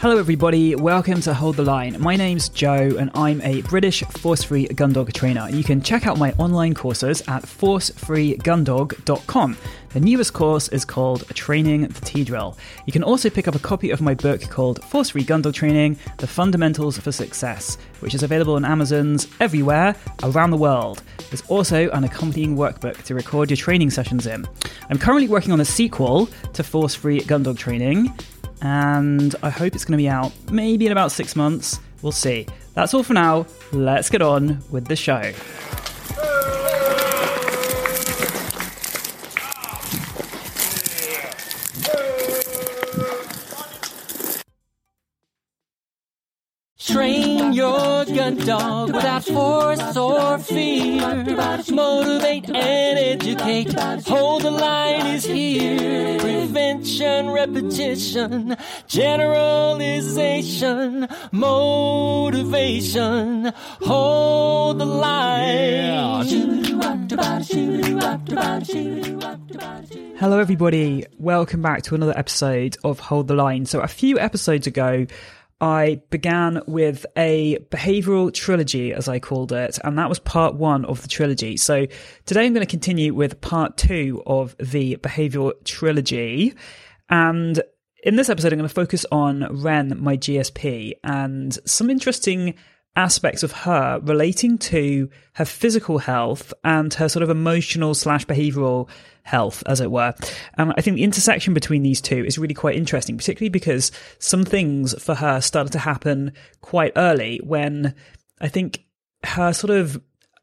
Hello, everybody. Welcome to Hold the Line. My name's Joe, and I'm a British force free gun dog trainer. You can check out my online courses at forcefreegundog.com. The newest course is called Training the T Drill. You can also pick up a copy of my book called Force Free Gun Dog Training The Fundamentals for Success, which is available on Amazon's everywhere around the world. There's also an accompanying workbook to record your training sessions in. I'm currently working on a sequel to Force Free Gun Dog Training and I hope it's going to be out maybe in about six months. We'll see. That's all for now. Let's get on with the show. Train your gun dog without force or fear. Motivate and educate. Hold the line is here. Prevention, repetition, generalization, motivation. Hold the line. Hello, everybody. Welcome back to another episode of Hold the Line. So, a few episodes ago, I began with a behavioral trilogy, as I called it, and that was part one of the trilogy. So today I'm going to continue with part two of the behavioral trilogy. And in this episode, I'm going to focus on Ren, my GSP, and some interesting aspects of her relating to her physical health and her sort of emotional slash behavioral health, as it were. And I think the intersection between these two is really quite interesting, particularly because some things for her started to happen quite early when I think her sort of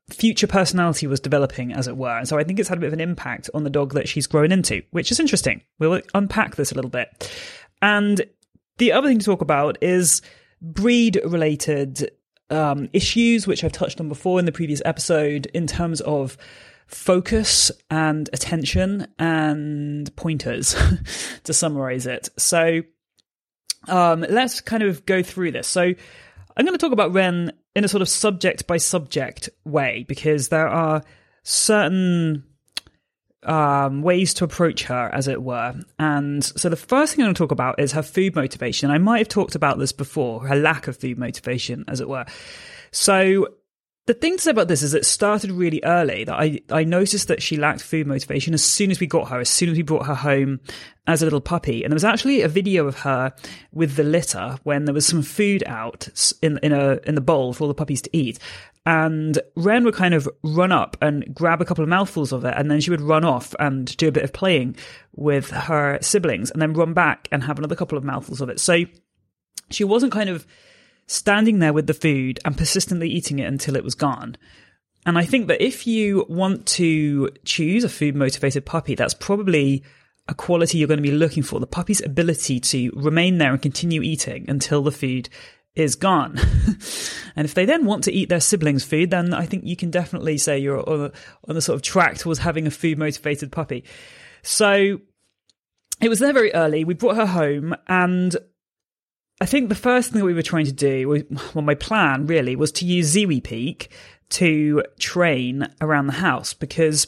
future personality was developing, as it were. And so I think it's had a bit of an impact on the dog that she's grown into, which is interesting. We'll unpack this a little bit. And the other thing to talk about is breed related um, issues, which I've touched on before in the previous episode, in terms of focus and attention and pointers, to summarize it. So um, let's kind of go through this. So I'm going to talk about Ren in a sort of subject by subject way because there are certain um, ways to approach her, as it were. And so the first thing I'm going to talk about is her food motivation. I might have talked about this before, her lack of food motivation, as it were. So the thing to say about this is it started really early that I, I noticed that she lacked food motivation as soon as we got her, as soon as we brought her home as a little puppy. And there was actually a video of her with the litter when there was some food out in, in a, in the bowl for all the puppies to eat. And Ren would kind of run up and grab a couple of mouthfuls of it, and then she would run off and do a bit of playing with her siblings, and then run back and have another couple of mouthfuls of it. So she wasn't kind of standing there with the food and persistently eating it until it was gone. And I think that if you want to choose a food motivated puppy, that's probably a quality you're going to be looking for the puppy's ability to remain there and continue eating until the food is gone. and if they then want to eat their siblings' food, then I think you can definitely say you're on on a sort of track towards having a food motivated puppy. So it was there very early. We brought her home, and I think the first thing that we were trying to do, well, my plan really was to use Ziwi Peak to train around the house because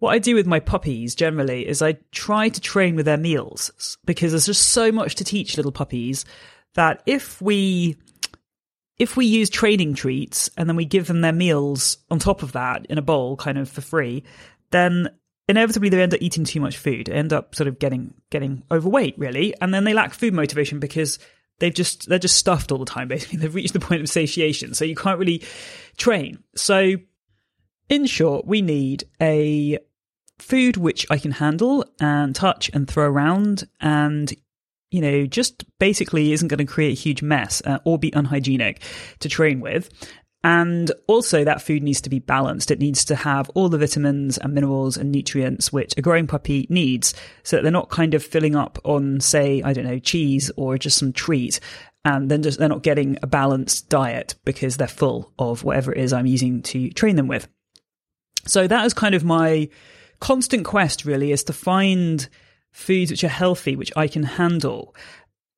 what I do with my puppies generally is I try to train with their meals because there's just so much to teach little puppies that if we if we use training treats and then we give them their meals on top of that in a bowl kind of for free, then inevitably they end up eating too much food, they end up sort of getting getting overweight really, and then they lack food motivation because they've just they're just stuffed all the time basically. They've reached the point of satiation, so you can't really train. So in short, we need a food which I can handle and touch and throw around and you know, just basically isn't going to create a huge mess uh, or be unhygienic to train with. And also, that food needs to be balanced. It needs to have all the vitamins and minerals and nutrients which a growing puppy needs so that they're not kind of filling up on, say, I don't know, cheese or just some treat. And then just they're not getting a balanced diet because they're full of whatever it is I'm using to train them with. So that is kind of my constant quest, really, is to find foods which are healthy, which I can handle.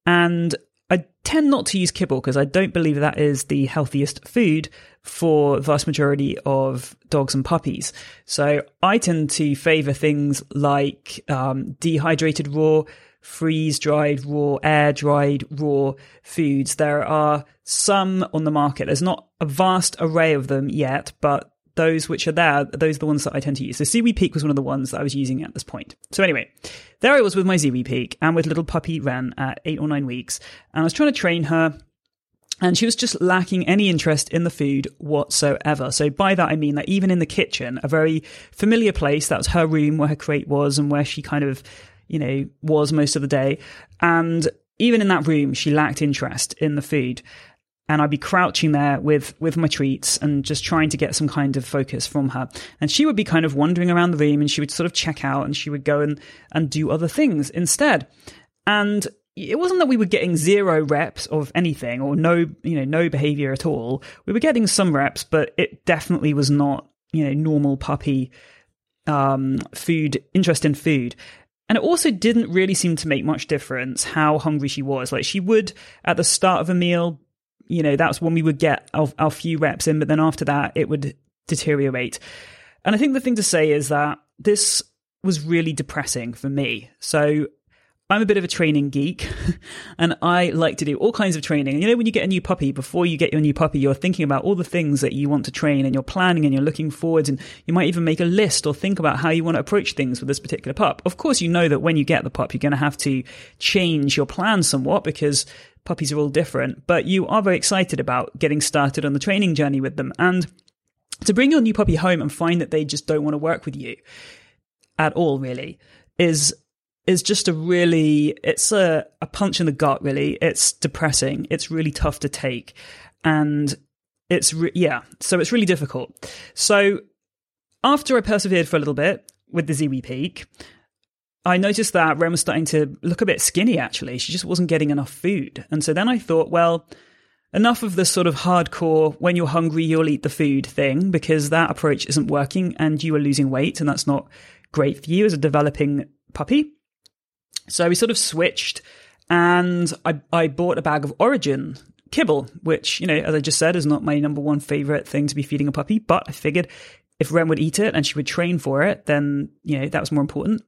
And I tend not to use kibble because I don't believe that is the healthiest food for the vast majority of dogs and puppies. So I tend to favor things like um, dehydrated raw freeze dried, raw, air dried, raw foods. There are some on the market. There's not a vast array of them yet, but those which are there, those are the ones that I tend to use. So Ziwi Peak was one of the ones that I was using at this point. So anyway, there I was with my Ziwi Peak and with little puppy Ren at eight or nine weeks. And I was trying to train her and she was just lacking any interest in the food whatsoever. So by that I mean that even in the kitchen, a very familiar place, that was her room where her crate was and where she kind of, you know, was most of the day. And even in that room, she lacked interest in the food and I'd be crouching there with with my treats and just trying to get some kind of focus from her. And she would be kind of wandering around the room and she would sort of check out and she would go and and do other things instead. And it wasn't that we were getting zero reps of anything or no, you know, no behavior at all. We were getting some reps, but it definitely was not, you know, normal puppy um, food interest in food. And it also didn't really seem to make much difference how hungry she was. Like she would at the start of a meal you know, that's when we would get our, our few reps in, but then after that, it would deteriorate. And I think the thing to say is that this was really depressing for me. So I'm a bit of a training geek and I like to do all kinds of training. And you know, when you get a new puppy, before you get your new puppy, you're thinking about all the things that you want to train and you're planning and you're looking forwards and you might even make a list or think about how you want to approach things with this particular pup. Of course, you know that when you get the pup, you're going to have to change your plan somewhat because puppies are all different, but you are very excited about getting started on the training journey with them. And to bring your new puppy home and find that they just don't want to work with you at all, really, is is just a really it's a, a punch in the gut really it's depressing it's really tough to take and it's re- yeah so it's really difficult so after i persevered for a little bit with the ziwi peak I noticed that Ren was starting to look a bit skinny, actually. She just wasn't getting enough food. And so then I thought, well, enough of this sort of hardcore, when you're hungry, you'll eat the food thing, because that approach isn't working and you are losing weight, and that's not great for you as a developing puppy. So we sort of switched, and I, I bought a bag of Orijen kibble, which, you know, as I just said, is not my number one favorite thing to be feeding a puppy, but I figured if Ren would eat it and she would train for it, then, you know, that was more important.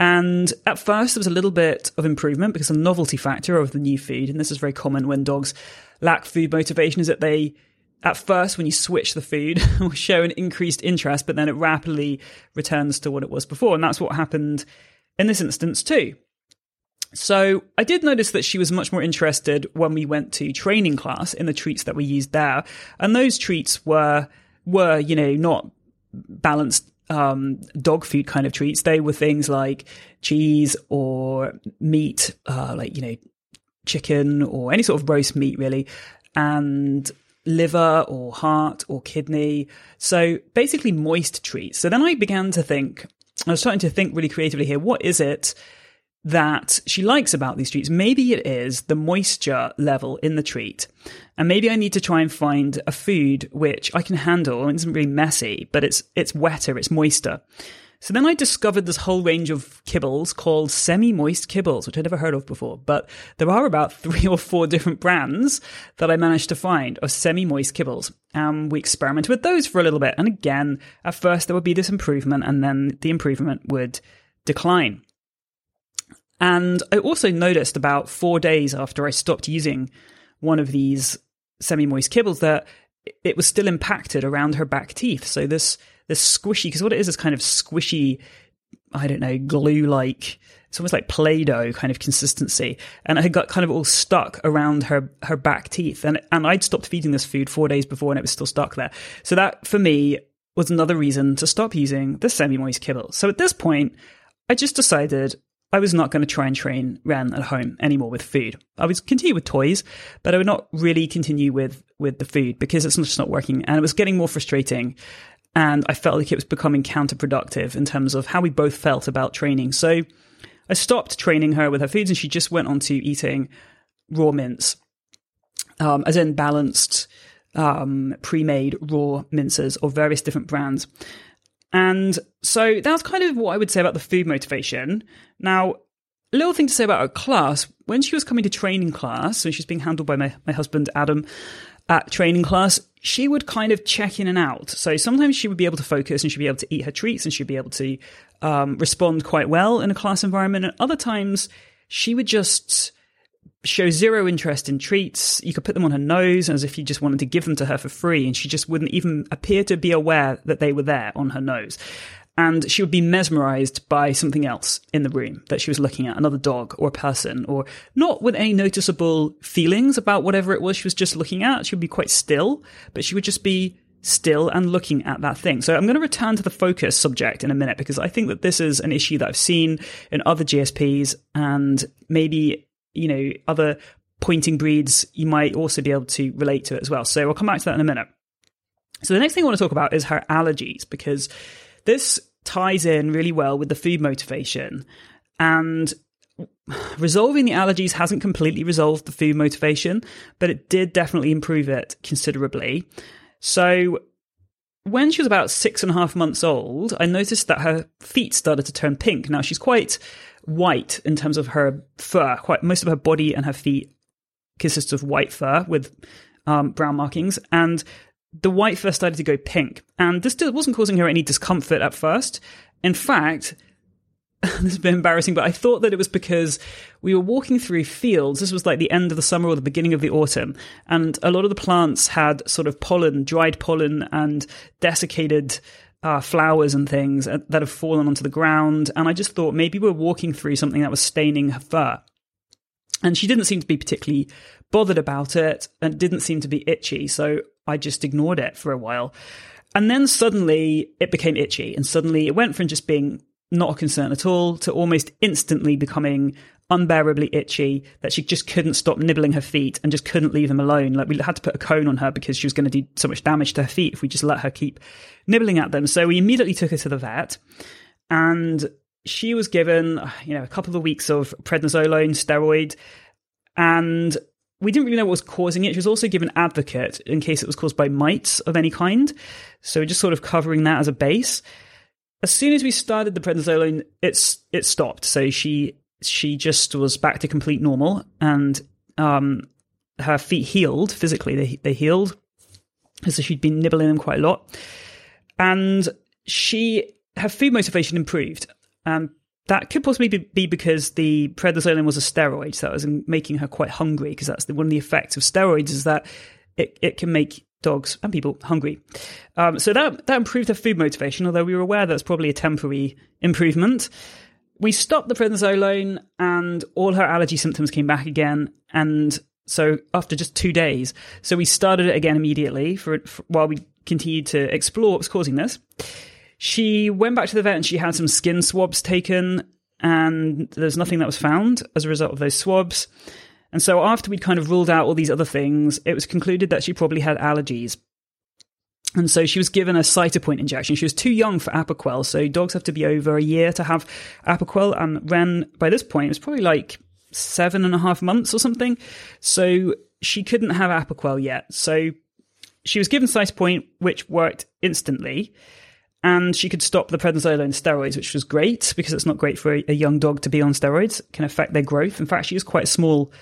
And at first, there was a little bit of improvement because of the novelty factor of the new food, and this is very common when dogs lack food motivation, is that they, at first, when you switch the food, will show an increased interest, but then it rapidly returns to what it was before. And that's what happened in this instance, too. So I did notice that she was much more interested when we went to training class in the treats that we used there. And those treats were, were, you know, not balanced um, dog food kind of treats. They were things like cheese or meat, uh, like, you know, chicken or any sort of roast meat, really, and liver or heart or kidney. So basically moist treats. So then I began to think, I was starting to think really creatively here. What is it that she likes about these treats. Maybe it is the moisture level in the treat. And maybe I need to try and find a food which I can handle. It isn't really messy, but it's it's wetter, it's moister. So then I discovered this whole range of kibbles called semi-moist kibbles, which I'd never heard of before. But there are about three or four different brands that I managed to find of semi-moist kibbles. And we experimented with those for a little bit. And again, at first there would be this improvement and then the improvement would decline. And I also noticed about four days after I stopped using one of these semi moist kibbles that it was still impacted around her back teeth. So this, this squishy, because what it is is kind of squishy, I don't know, glue like, it's almost like Play Doh kind of consistency. And it had got kind of all stuck around her, her back teeth. And, and I'd stopped feeding this food four days before and it was still stuck there. So that for me was another reason to stop using the semi moist kibble. So at this point, I just decided I was not going to try and train Ren at home anymore with food. I would continue with toys, but I would not really continue with with the food because it's just not working, and it was getting more frustrating. And I felt like it was becoming counterproductive in terms of how we both felt about training. So I stopped training her with her foods, and she just went on to eating raw mince, um, as in balanced, um, pre-made raw minces of various different brands. And so that's kind of what I would say about the food motivation. Now, a little thing to say about her class. When she was coming to training class, so she's being handled by my, my husband, Adam, at training class, she would kind of check in and out. So sometimes she would be able to focus and she'd be able to eat her treats and she'd be able to um, respond quite well in a class environment. And other times she would just show zero interest in treats. You could put them on her nose as if you just wanted to give them to her for free, and she just wouldn't even appear to be aware that they were there on her nose. And she would be mesmerized by something else in the room that she was looking at, another dog or a person, or not with any noticeable feelings about whatever it was she was just looking at. She would be quite still, but she would just be still and looking at that thing. So I'm going to return to the focus subject in a minute because I think that this is an issue that I've seen in other GSPs and maybe, you know, other pointing breeds, you might also be able to relate to it as well. So I'll come back to that in a minute. So the next thing I want to talk about is her allergies because this ties in really well with the food motivation and resolving the allergies hasn't completely resolved the food motivation, but it did definitely improve it considerably. So when she was about six and a half months old, I noticed that her feet started to turn pink. Now she's quite white in terms of her fur. Quite most of her body and her feet consists of white fur with um, brown markings, and the white fur started to go pink. And this wasn't causing her any discomfort at first. In fact, this is a bit embarrassing, but I thought that it was because we were walking through fields. This was like the end of the summer or the beginning of the autumn. And a lot of the plants had sort of pollen, dried pollen and desiccated uh, flowers and things that have fallen onto the ground. And I just thought maybe we're walking through something that was staining her fur. And she didn't seem to be particularly bothered about it and didn't seem to be itchy. So I just ignored it for a while. And then suddenly it became itchy. And suddenly it went from just being not a concern at all to almost instantly becoming unbearably itchy that she just couldn't stop nibbling her feet and just couldn't leave them alone. Like we had to put a cone on her because she was going to do so much damage to her feet if we just let her keep nibbling at them. So we immediately took her to the vet and she was given, you know, a couple of weeks of prednisolone steroid and we didn't really know what was causing it. She was also given Advocate in case it was caused by mites of any kind. So we're just sort of covering that as a base as soon as we started the prednisolone, it's it stopped. So she she just was back to complete normal, and um, her feet healed physically. They they healed, so she'd been nibbling them quite a lot, and she her food motivation improved. And that could possibly be, be because the prednisolone was a steroid, so that was making her quite hungry. Because that's the, one of the effects of steroids is that it, it can make dogs and people hungry. Um, so that that improved her food motivation, although we were aware that's probably a temporary improvement. We stopped the prednisolone, and all her allergy symptoms came back again. And so after just two days, so we started it again immediately for, for while we continued to explore what was causing this. She went back to the vet and she had some skin swabs taken, and there's nothing that was found as a result of those swabs. And so after we'd kind of ruled out all these other things, it was concluded that she probably had allergies. And so she was given a Cytopoint injection. She was too young for Apoquel, so dogs have to be over a year to have Apoquel. And Ren, by this point, was probably like seven and a half months or something. So she couldn't have Apoquel yet. So she was given Cytopoint, which worked instantly. And she could stop the prednisolone steroids, which was great because it's not great for a, young dog to be on steroids. It can affect their growth. In fact, she was quite a small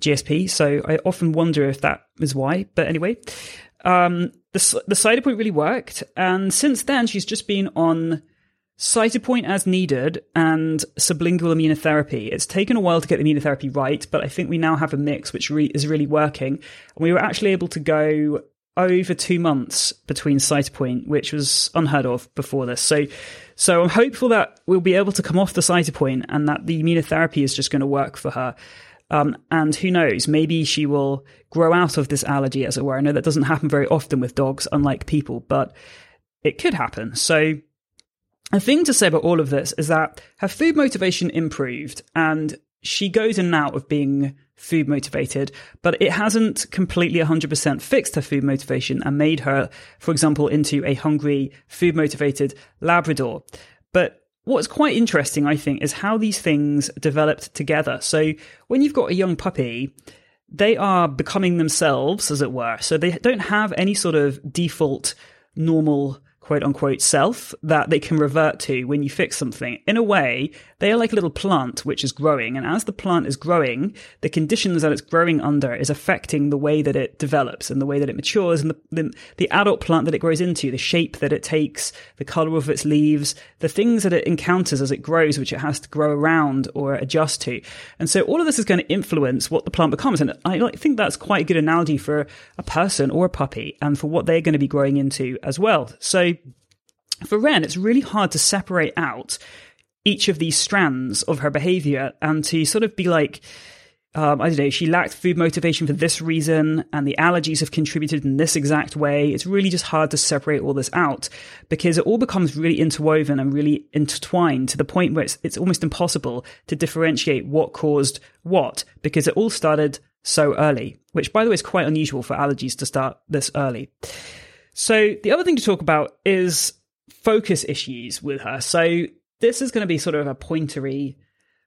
GSP. So I often wonder if that is why. But anyway, um, the, the Cytopoint really worked. And since then, she's just been on Cytopoint as needed and sublingual immunotherapy. It's taken a while to get the immunotherapy right, but I think we now have a mix which re- is really working. And we were actually able to go over two months between Cytopoint, which was unheard of before this. So, so I'm hopeful that we'll be able to come off the Cytopoint and that the immunotherapy is just going to work for her. Um, and who knows, maybe she will grow out of this allergy, as it were. I know that doesn't happen very often with dogs, unlike people, but it could happen. So, the thing to say about all of this is that her food motivation improved and she goes in and out of being food motivated, but it hasn't completely 100% fixed her food motivation and made her, for example, into a hungry, food motivated Labrador. But What's quite interesting, I think, is how these things developed together. So when you've got a young puppy, they are becoming themselves, as it were. So they don't have any sort of default normal quote unquote self that they can revert to when you fix something. In a way, they are like a little plant which is growing. And as the plant is growing, the conditions that it's growing under is affecting the way that it develops and the way that it matures and the, the, the adult plant that it grows into, the shape that it takes, the color of its leaves, the things that it encounters as it grows, which it has to grow around or adjust to. And so all of this is going to influence what the plant becomes. And I think that's quite a good analogy for a person or a puppy and for what they're going to be growing into as well. So for Ren, it's really hard to separate out each of these strands of her behavior and to sort of be like, um, I don't know, she lacked food motivation for this reason, and the allergies have contributed in this exact way. It's really just hard to separate all this out because it all becomes really interwoven and really intertwined to the point where it's, it's almost impossible to differentiate what caused what because it all started so early, which, by the way, is quite unusual for allergies to start this early. So, the other thing to talk about is focus issues with her. So this is going to be sort of a pointery,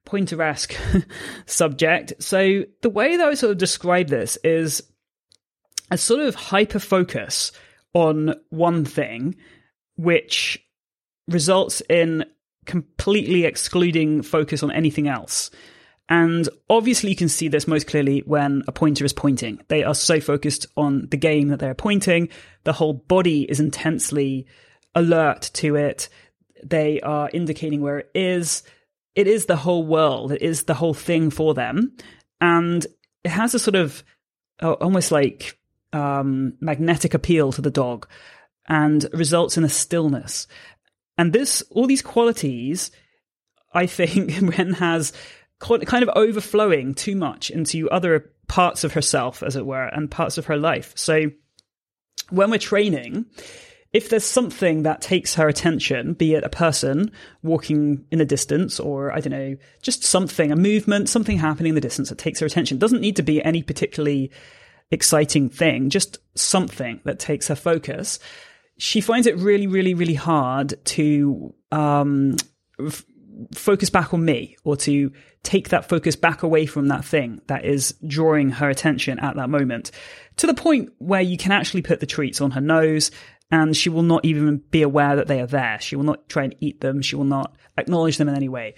pointer-esque subject. So the way that I sort of describe this is a sort of hyper focus on one thing, which results in completely excluding focus on anything else. And obviously, you can see this most clearly when a pointer is pointing. They are so focused on the game that they're pointing. The whole body is intensely alert to it. They are indicating where it is. It is the whole world. It is the whole thing for them. And it has a sort of uh, almost like um, magnetic appeal to the dog and results in a stillness. And this, all these qualities, I think Ren has kind of overflowing too much into other parts of herself, as it were, and parts of her life. So when we're training, if there's something that takes her attention, be it a person walking in the distance or, I don't know, just something, a movement, something happening in the distance that takes her attention, it doesn't need to be any particularly exciting thing, just something that takes her focus. She finds it really, really, really hard to um, focus back on me or to take that focus back away from that thing that is drawing her attention at that moment to the point where you can actually put the treats on her nose and she will not even be aware that they are there. She will not try and eat them. She will not acknowledge them in any way.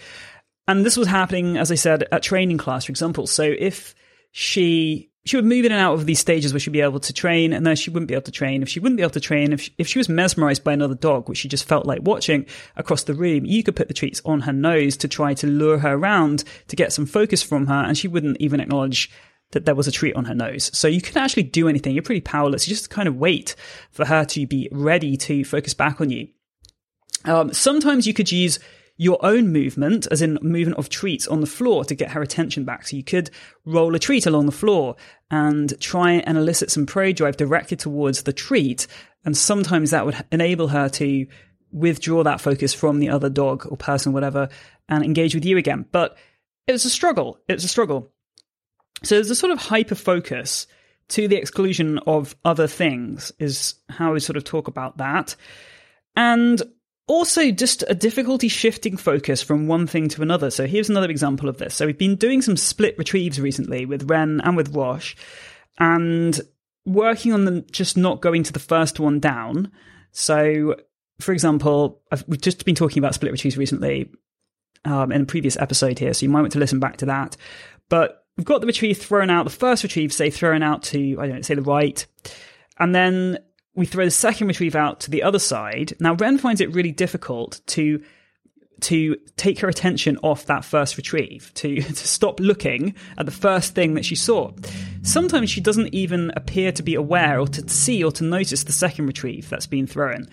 And this was happening, as I said, at training class, for example. So if she she would move in and out of these stages where she'd be able to train, and then she wouldn't be able to train. If she wouldn't be able to train, if she, if she was mesmerized by another dog, which she just felt like watching across the room, you could put the treats on her nose to try to lure her around to get some focus from her, and she wouldn't even acknowledge that there was a treat on her nose. So you couldn't actually do anything. You're pretty powerless. You just kind of wait for her to be ready to focus back on you. Um, sometimes you could use your own movement, as in movement of treats on the floor to get her attention back. So you could roll a treat along the floor and try and elicit some prey drive directed towards the treat. And sometimes that would enable her to withdraw that focus from the other dog or person, whatever, and engage with you again. But it was a struggle. It was a struggle. So there's a sort of hyper focus to the exclusion of other things, is how we sort of talk about that. And also just a difficulty shifting focus from one thing to another. So here's another example of this. So we've been doing some split retrieves recently with Ren and with Rosh, and working on them just not going to the first one down. So, for example, I've, we've just been talking about split retrieves recently um, in a previous episode here, so you might want to listen back to that. But we've got the retrieve thrown out, the first retrieve, say, thrown out to, I don't know, say the right. And then we throw the second retrieve out to the other side. Now, Ren finds it really difficult to to take her attention off that first retrieve, to, to stop looking at the first thing that she saw. Sometimes she doesn't even appear to be aware or to see or to notice the second retrieve that's been thrown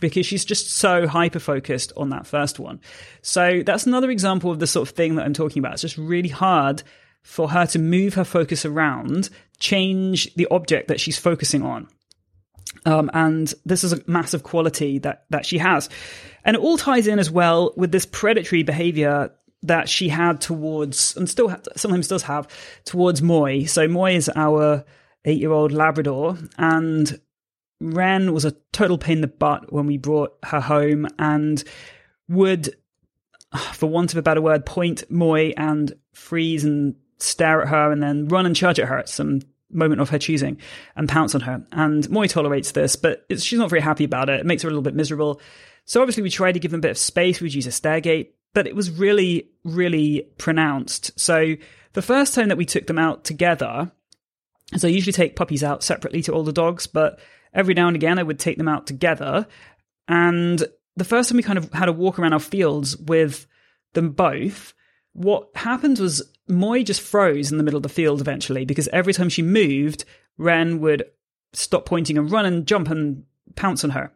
because she's just so hyper focused on that first one. So that's another example of the sort of thing that I'm talking about. It's just really hard for her to move her focus around, change the object that she's focusing on. Um, and this is a massive quality that, that she has. And it all ties in as well with this predatory behavior that she had towards, and still sometimes does have, towards Moy. So Moy is our eight year old Labrador, and Ren was a total pain in the butt when we brought her home and would, for want of a better word, point Moy and freeze and stare at her and then run and charge at her at some moment of her choosing and pounce on her. And Moi tolerates this, but she's not very happy about it. It makes her a little bit miserable. So obviously we tried to give them a bit of space. We'd use a stair gate, but it was really, really pronounced. So the first time that we took them out together, so I usually take puppies out separately to older dogs, but every now and again I would take them out together. And the first time we kind of had a walk around our fields with them both, what happened was Moi just froze in the middle of the field eventually because every time she moved, Ren would stop pointing and run and jump and pounce on her.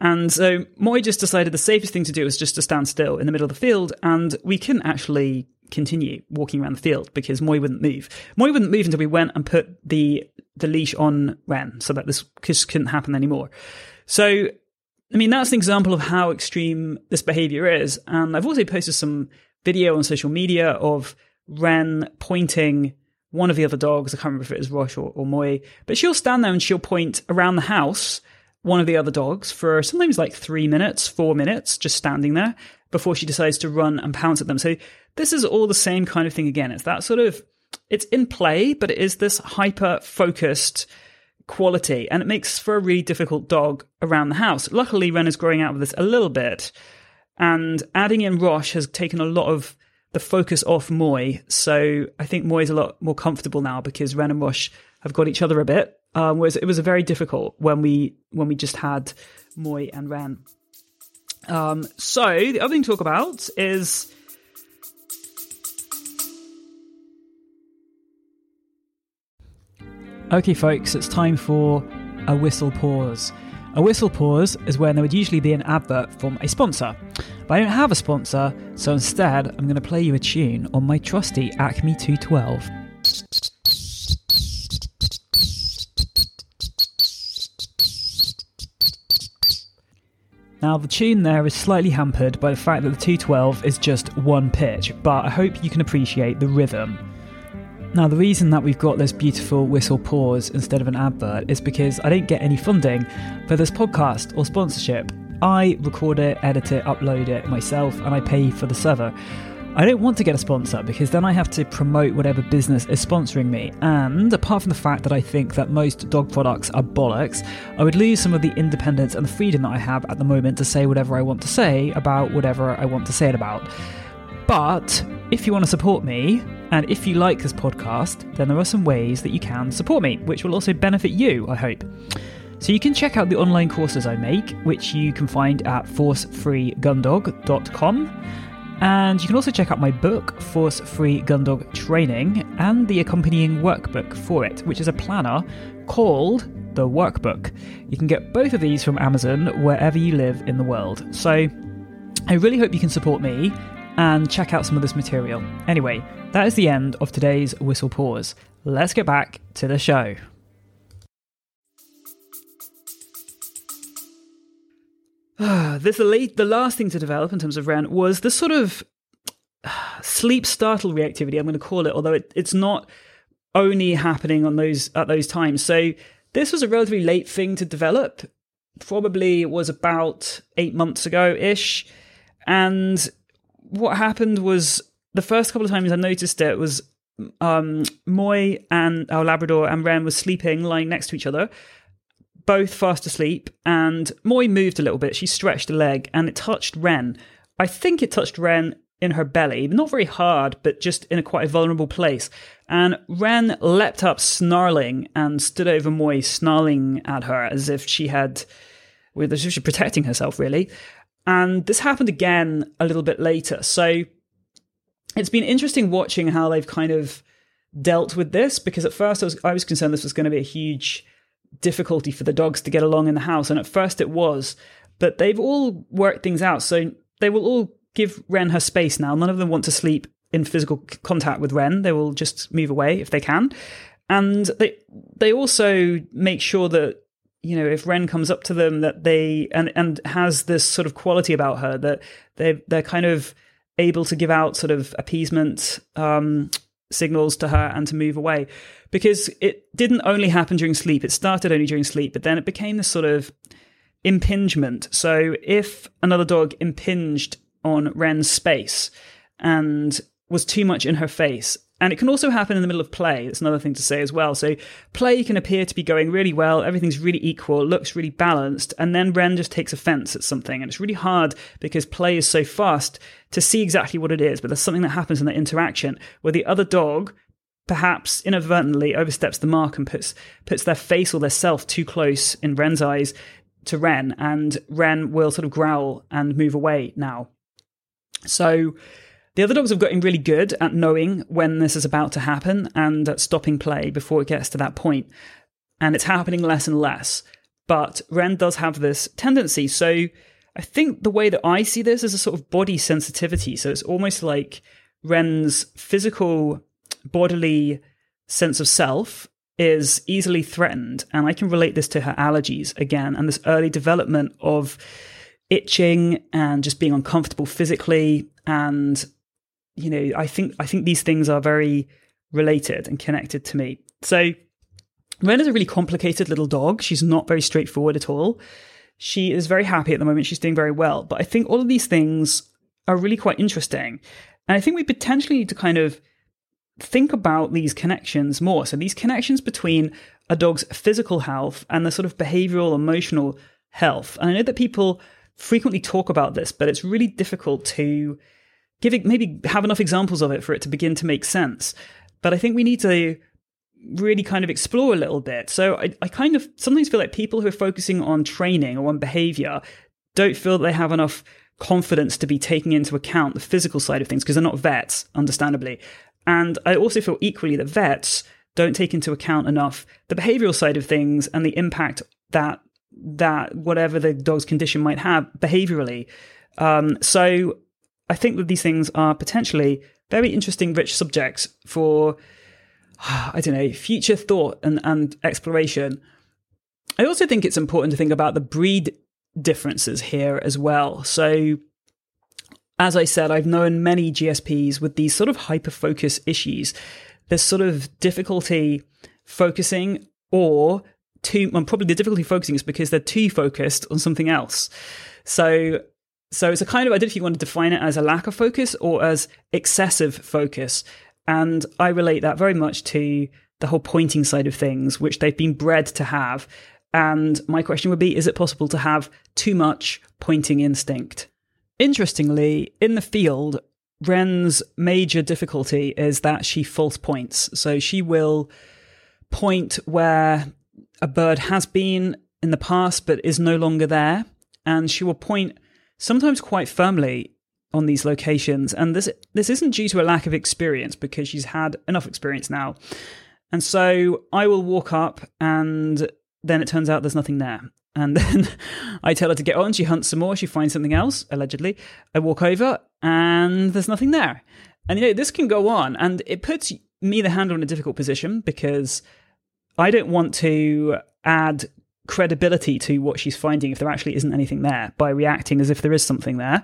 And so Moi just decided the safest thing to do was just to stand still in the middle of the field, and we couldn't actually continue walking around the field because Moi wouldn't move. Moi wouldn't move until we went and put the the leash on Ren, so that this just couldn't happen anymore. So, I mean, that's an example of how extreme this behavior is. And I've also posted some video on social media of Ren pointing one of the other dogs. I can't remember if it was Rosh or, or Moi, but she'll stand there and she'll point around the house one of the other dogs for sometimes like three minutes, four minutes, just standing there before she decides to run and pounce at them. So this is all the same kind of thing again. It's that sort of, it's in play, but it is this hyper focused quality and it makes for a really difficult dog around the house. Luckily, Ren is growing out of this a little bit and adding in Rosh has taken a lot of the focus off Moy. So I think Moi is a lot more comfortable now because Ren and Rosh have got each other a bit. Um, whereas it was very difficult when we when we just had Moy and Ren. Um, so the other thing to talk about is Okay, folks, it's time for a whistle pause. A whistle pause is when there would usually be an advert from a sponsor. But I don't have a sponsor, so instead I'm going to play you a tune on my trusty Acme 212. Now, the tune there is slightly hampered by the fact that the 212 is just one pitch, but I hope you can appreciate the rhythm. Now, the reason that we've got this beautiful whistle pause instead of an advert is because I don't get any funding for this podcast or sponsorship. I record it, edit it, upload it myself, and I pay for the server. I don't want to get a sponsor because then I have to promote whatever business is sponsoring me. And apart from the fact that I think that most dog products are bollocks, I would lose some of the independence and the freedom that I have at the moment to say whatever I want to say about whatever I want to say it about. But if you want to support me, and if you like this podcast, then there are some ways that you can support me, which will also benefit you, I hope. So you can check out the online courses I make, which you can find at forcefreegundog.com. And you can also check out my book, Force Free Gundog Training, and the accompanying workbook for it, which is a planner called The Workbook. You can get both of these from Amazon wherever you live in the world. So I really hope you can support me and check out some of this material. Anyway, that is the end of today's Whistle Pause. Let's get back to the show. this late, the last thing to develop in terms of Ren was this sort of sleep startle reactivity. I'm going to call it, although it, it's not only happening on those at those times. So this was a relatively late thing to develop. Probably was about eight months ago ish, and what happened was the first couple of times I noticed it was um, Moi and our Labrador and Ren was sleeping, lying next to each other, both fast asleep. And Moy moved a little bit. She stretched a leg and it touched Ren. I think it touched Ren in her belly, not very hard, but just in a quite a vulnerable place. And Ren leapt up, snarling, and stood over Moy, snarling at her as if she had, as if she protecting herself, really. And this happened again a little bit later. So it's been interesting watching how they've kind of dealt with this because at first I was, I was concerned this was going to be a huge difficulty for the dogs to get along in the house. And at first it was, but they've all worked things out. So they will all give Ren her space now. None of them want to sleep in physical contact with Ren. They will just move away if they can. And they they also make sure that you know, if Ren comes up to them that they and and has this sort of quality about her that they they're kind of able to give out sort of appeasement um, signals to her and to move away because it didn't only happen during sleep. It started only during sleep, but then it became this sort of impingement. So if another dog impinged on Ren's space and was too much in her face, And it can also happen in the middle of play. That's another thing to say as well. So play can appear to be going really well. Everything's really equal, looks really balanced. And then Ren just takes offense at something. And it's really hard because play is so fast to see exactly what it is. But there's something that happens in that interaction where the other dog perhaps inadvertently oversteps the mark and puts puts their face or their self too close in Ren's eyes to Ren, and Ren will sort of growl and move away now. So the other dogs have gotten really good at knowing when this is about to happen and at stopping play before it gets to that point. And it's happening less and less. But Ren does have this tendency. So I think the way that I see this is a sort of body sensitivity. So it's almost like Ren's physical bodily sense of self is easily threatened. And I can relate this to her allergies again and this early development of itching and just being uncomfortable physically. And, you know, I think I think these things are very related and connected to me. So Ren is a really complicated little dog. She's not very straightforward at all. She is very happy at the moment. She's doing very well. But I think all of these things are really quite interesting. And I think we potentially need to kind of think about these connections more. So these connections between a dog's physical health and the sort of behavioral, emotional health. And I know that people frequently talk about this, but it's really difficult to give it, maybe have enough examples of it for it to begin to make sense. But I think we need to really kind of explore a little bit. So I, I kind of sometimes feel like people who are focusing on training or on behavior don't feel that they have enough confidence to be taking into account the physical side of things because they're not vets, understandably. And I also feel equally that vets don't take into account enough the behavioral side of things and the impact that that whatever the dog's condition might have behaviorally. Um, so I think that these things are potentially very interesting, rich subjects for I don't know future thought and, and exploration. I also think it's important to think about the breed differences here as well. So as I said, I've known many GSPs with these sort of hyper focus issues. this sort of difficulty focusing, or too, well, probably the difficulty focusing is because they're too focused on something else. So, so it's a kind of, I don't know if you want to define it as a lack of focus or as excessive focus. And I relate that very much to the whole pointing side of things, which they've been bred to have. And my question would be is it possible to have too much pointing instinct? Interestingly, in the field, Ren's major difficulty is that she false points. So she will point where a bird has been in the past but is no longer there. And she will point sometimes quite firmly on these locations. And this this isn't due to a lack of experience because she's had enough experience now. And so I will walk up and then it turns out there's nothing there. And then I tell her to get on. She hunts some more. She finds something else, allegedly. I walk over and there's nothing there. And you know, this can go on and it puts me, the handler, in a difficult position because I don't want to add credibility to what she's finding if there actually isn't anything there by reacting as if there is something there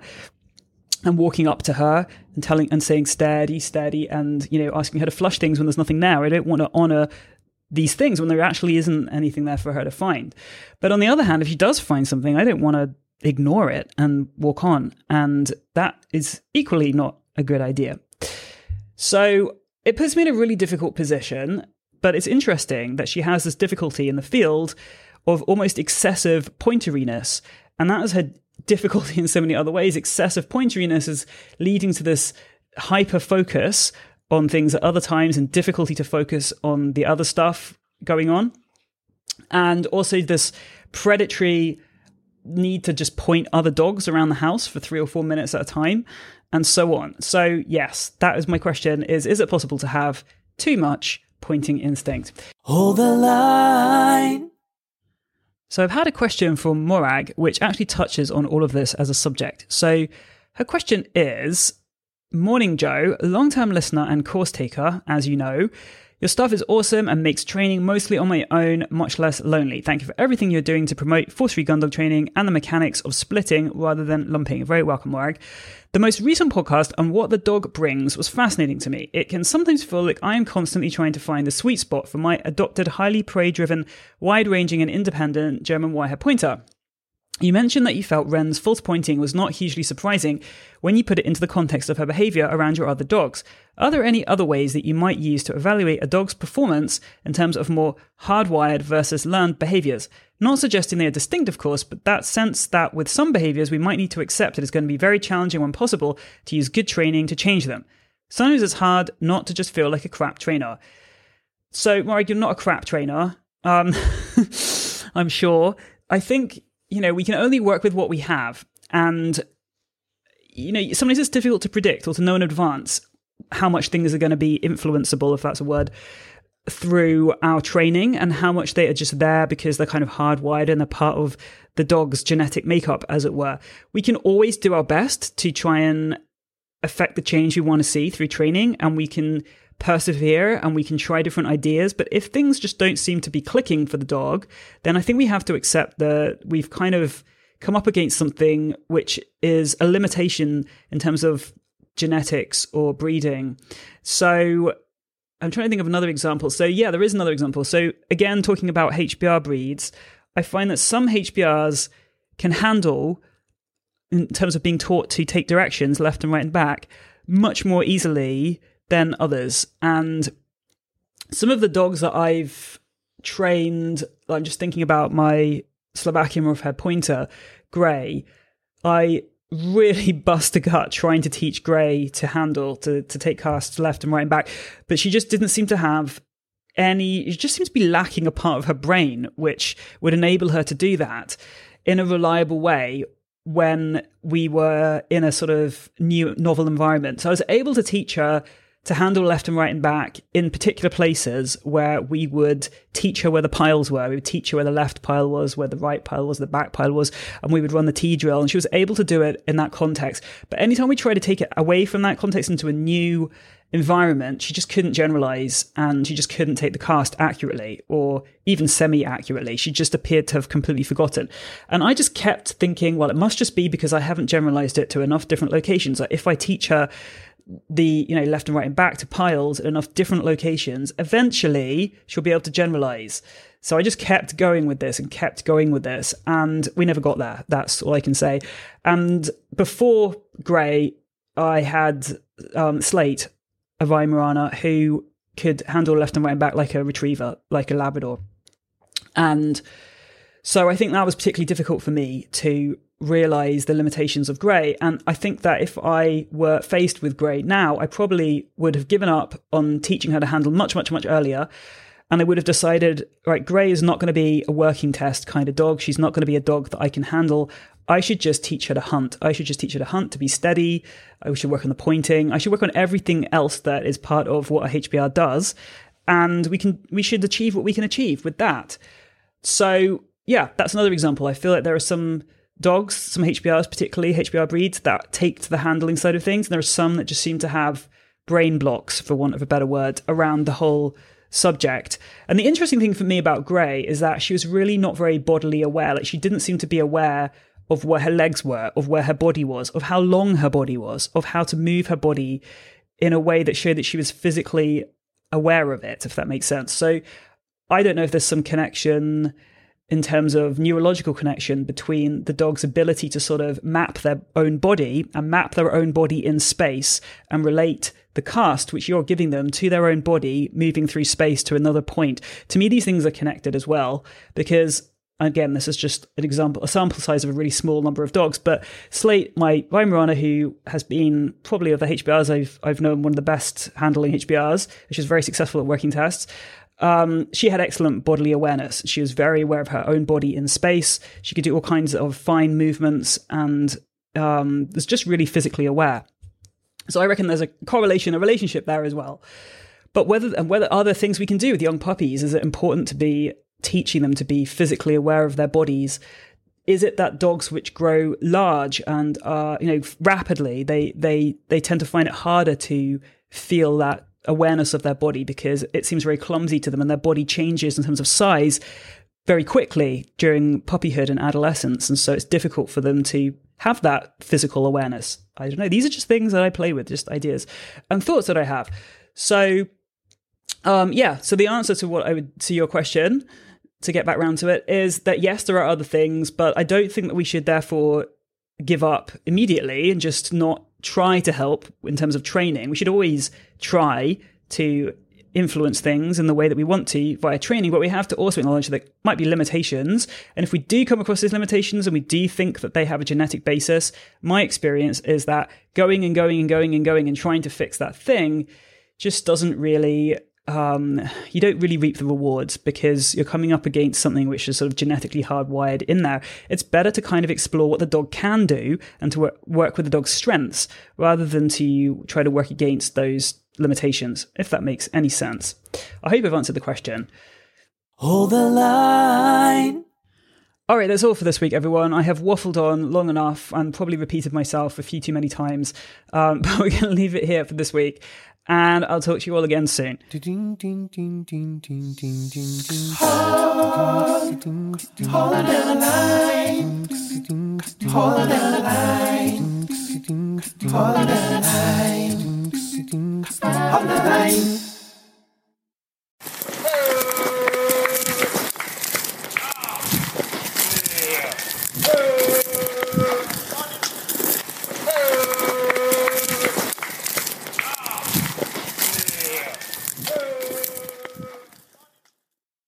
and walking up to her and telling and saying steady steady and you know asking her to flush things when there's nothing there i don't want to honor these things when there actually isn't anything there for her to find. But on the other hand, if she does find something, I don't want to ignore it and walk on. And that is equally not a good idea. So it puts me in a really difficult position. But it's interesting that she has this difficulty in the field of almost excessive pointeriness. And that has had difficulty in so many other ways. Excessive pointeriness is leading to this hyper focus on things at other times and difficulty to focus on the other stuff going on. And also this predatory need to just point other dogs around the house for three or four minutes at a time and so on. So yes, that is my question is is it possible to have too much pointing instinct? Hold the line. So I've had a question from Morag which actually touches on all of this as a subject. So her question is Morning, Joe, long term listener and course taker, as you know. Your stuff is awesome and makes training mostly on my own much less lonely. Thank you for everything you're doing to promote Force Free Gundog training and the mechanics of splitting rather than lumping. Very welcome, Morag. The most recent podcast on what the dog brings was fascinating to me. It can sometimes feel like I am constantly trying to find the sweet spot for my adopted, highly prey driven, wide ranging, and independent German Wirehair pointer. You mentioned that you felt Ren's false pointing was not hugely surprising when you put it into the context of her behavior around your other dogs. Are there any other ways that you might use to evaluate a dog's performance in terms of more hardwired versus learned behaviors? Not suggesting they are distinct, of course, but that sense that with some behaviors we might need to accept it is going to be very challenging when possible to use good training to change them. Sometimes it's hard not to just feel like a crap trainer. So, Mark, you're not a crap trainer. Um, I'm sure. I think you know, we can only work with what we have. And, you know, sometimes it's difficult to predict or to know in advance how much things are going to be influenceable, if that's a word, through our training and how much they are just there because they're kind of hardwired and they're part of the dog's genetic makeup, as it were. We can always do our best to try and affect the change we want to see through training, and we can persevere and we can try different ideas. But if things just don't seem to be clicking for the dog, then I think we have to accept that we've kind of come up against something which is a limitation in terms of genetics or breeding. So I'm trying to think of another example. So, yeah, there is another example. So, again, talking about HPR breeds, I find that some HPRs can handle, in terms of being taught to take directions left and right and back, much more easily than others. And some of the dogs that I've trained, I'm just thinking about my Slovakian rough pointer, Grey. I really bust a gut trying to teach Grey to handle, to, to take casts left and right and back. But she just didn't seem to have any, she just seems to be lacking a part of her brain, which would enable her to do that in a reliable way when we were in a sort of new novel environment. So I was able to teach her to handle left and right and back in particular places where we would teach her where the piles were. We would teach her where the left pile was, where the right pile was, the back pile was, and we would run the T drill. And she was able to do it in that context. But anytime we try to take it away from that context into a new environment, she just couldn't generalize and she just couldn't take the cast accurately or even semi accurately. She just appeared to have completely forgotten. And I just kept thinking, well, it must just be because I haven't generalized it to enough different locations. Like if I teach her the you know left and right and back to piles at enough different locations eventually she'll be able to generalize. So i just kept going with this and kept going with this and we never got there. That's all i can say. And before grey i had um, slate a weimaraner who could handle left and right and back like a retriever like a labrador. And so i think that was particularly difficult for me to realize the limitations of Grey. And I think that if I were faced with Grey now, I probably would have given up on teaching her to handle much, much, much earlier. And I would have decided, right, Grey is not going to be a working test kind of dog. She's not going to be a dog that I can handle. I should just teach her to hunt. I should just teach her to hunt, to be steady. I should work on the pointing. I should work on everything else that is part of what a HPR does. And we can, we should achieve what we can achieve with that. So yeah, that's another example. I feel like there are some dogs, some HPRs, particularly HPR breeds, that take to the handling side of things. And there are some that just seem to have brain blocks, for want of a better word, around the whole subject. And the interesting thing for me about Grey is that she was really not very bodily aware. Like she didn't seem to be aware of where her legs were, of where her body was, of how long her body was, of how to move her body in a way that showed that she was physically aware of it, if that makes sense. So I don't know if there's some connection in terms of neurological connection between the dog's ability to sort of map their own body and map their own body in space and relate the cast which you're giving them to their own body moving through space to another point. To me, these things are connected as well because again, this is just an example, a sample size of a really small number of dogs. But Slate, my Weimaraner, who has been probably of the HPRs I've I've known one of the best handling HPRs, which is very successful at working tests. Um, she had excellent bodily awareness. She was very aware of her own body in space. She could do all kinds of fine movements and um, was just really physically aware. So I reckon there's a correlation, a relationship there as well. But whether and whether are there things we can do with young puppies? Is it important to be teaching them to be physically aware of their bodies? Is it that dogs which grow large and are you know rapidly they they they tend to find it harder to feel that awareness of their body because it seems very clumsy to them and their body changes in terms of size very quickly during puppyhood and adolescence. And so it's difficult for them to have that physical awareness. I don't know. These are just things that I play with, just ideas and thoughts that I have. So, um, yeah. So the answer to what I would to your question to get back round to it, is that yes, there are other things, but I don't think that we should therefore give up immediately and just not try to help in terms of training. We should always try to influence things in the way that we want to via training, but we have to also acknowledge that there might be limitations. And if we do come across these limitations and we do think that they have a genetic basis, my experience is that going and going and going and going and trying to fix that thing just doesn't really um, you don't really reap the rewards because you're coming up against something which is sort of genetically hardwired in there. It's better to kind of explore what the dog can do and to work, work with the dog's strengths rather than to try to work against those limitations, if that makes any sense. I hope I've answered the question. Hold the line. All right, that's all for this week, everyone. I have waffled on long enough and probably repeated myself a few too many times, um, but we're going to leave it here for this week and I'll talk to you all again soon.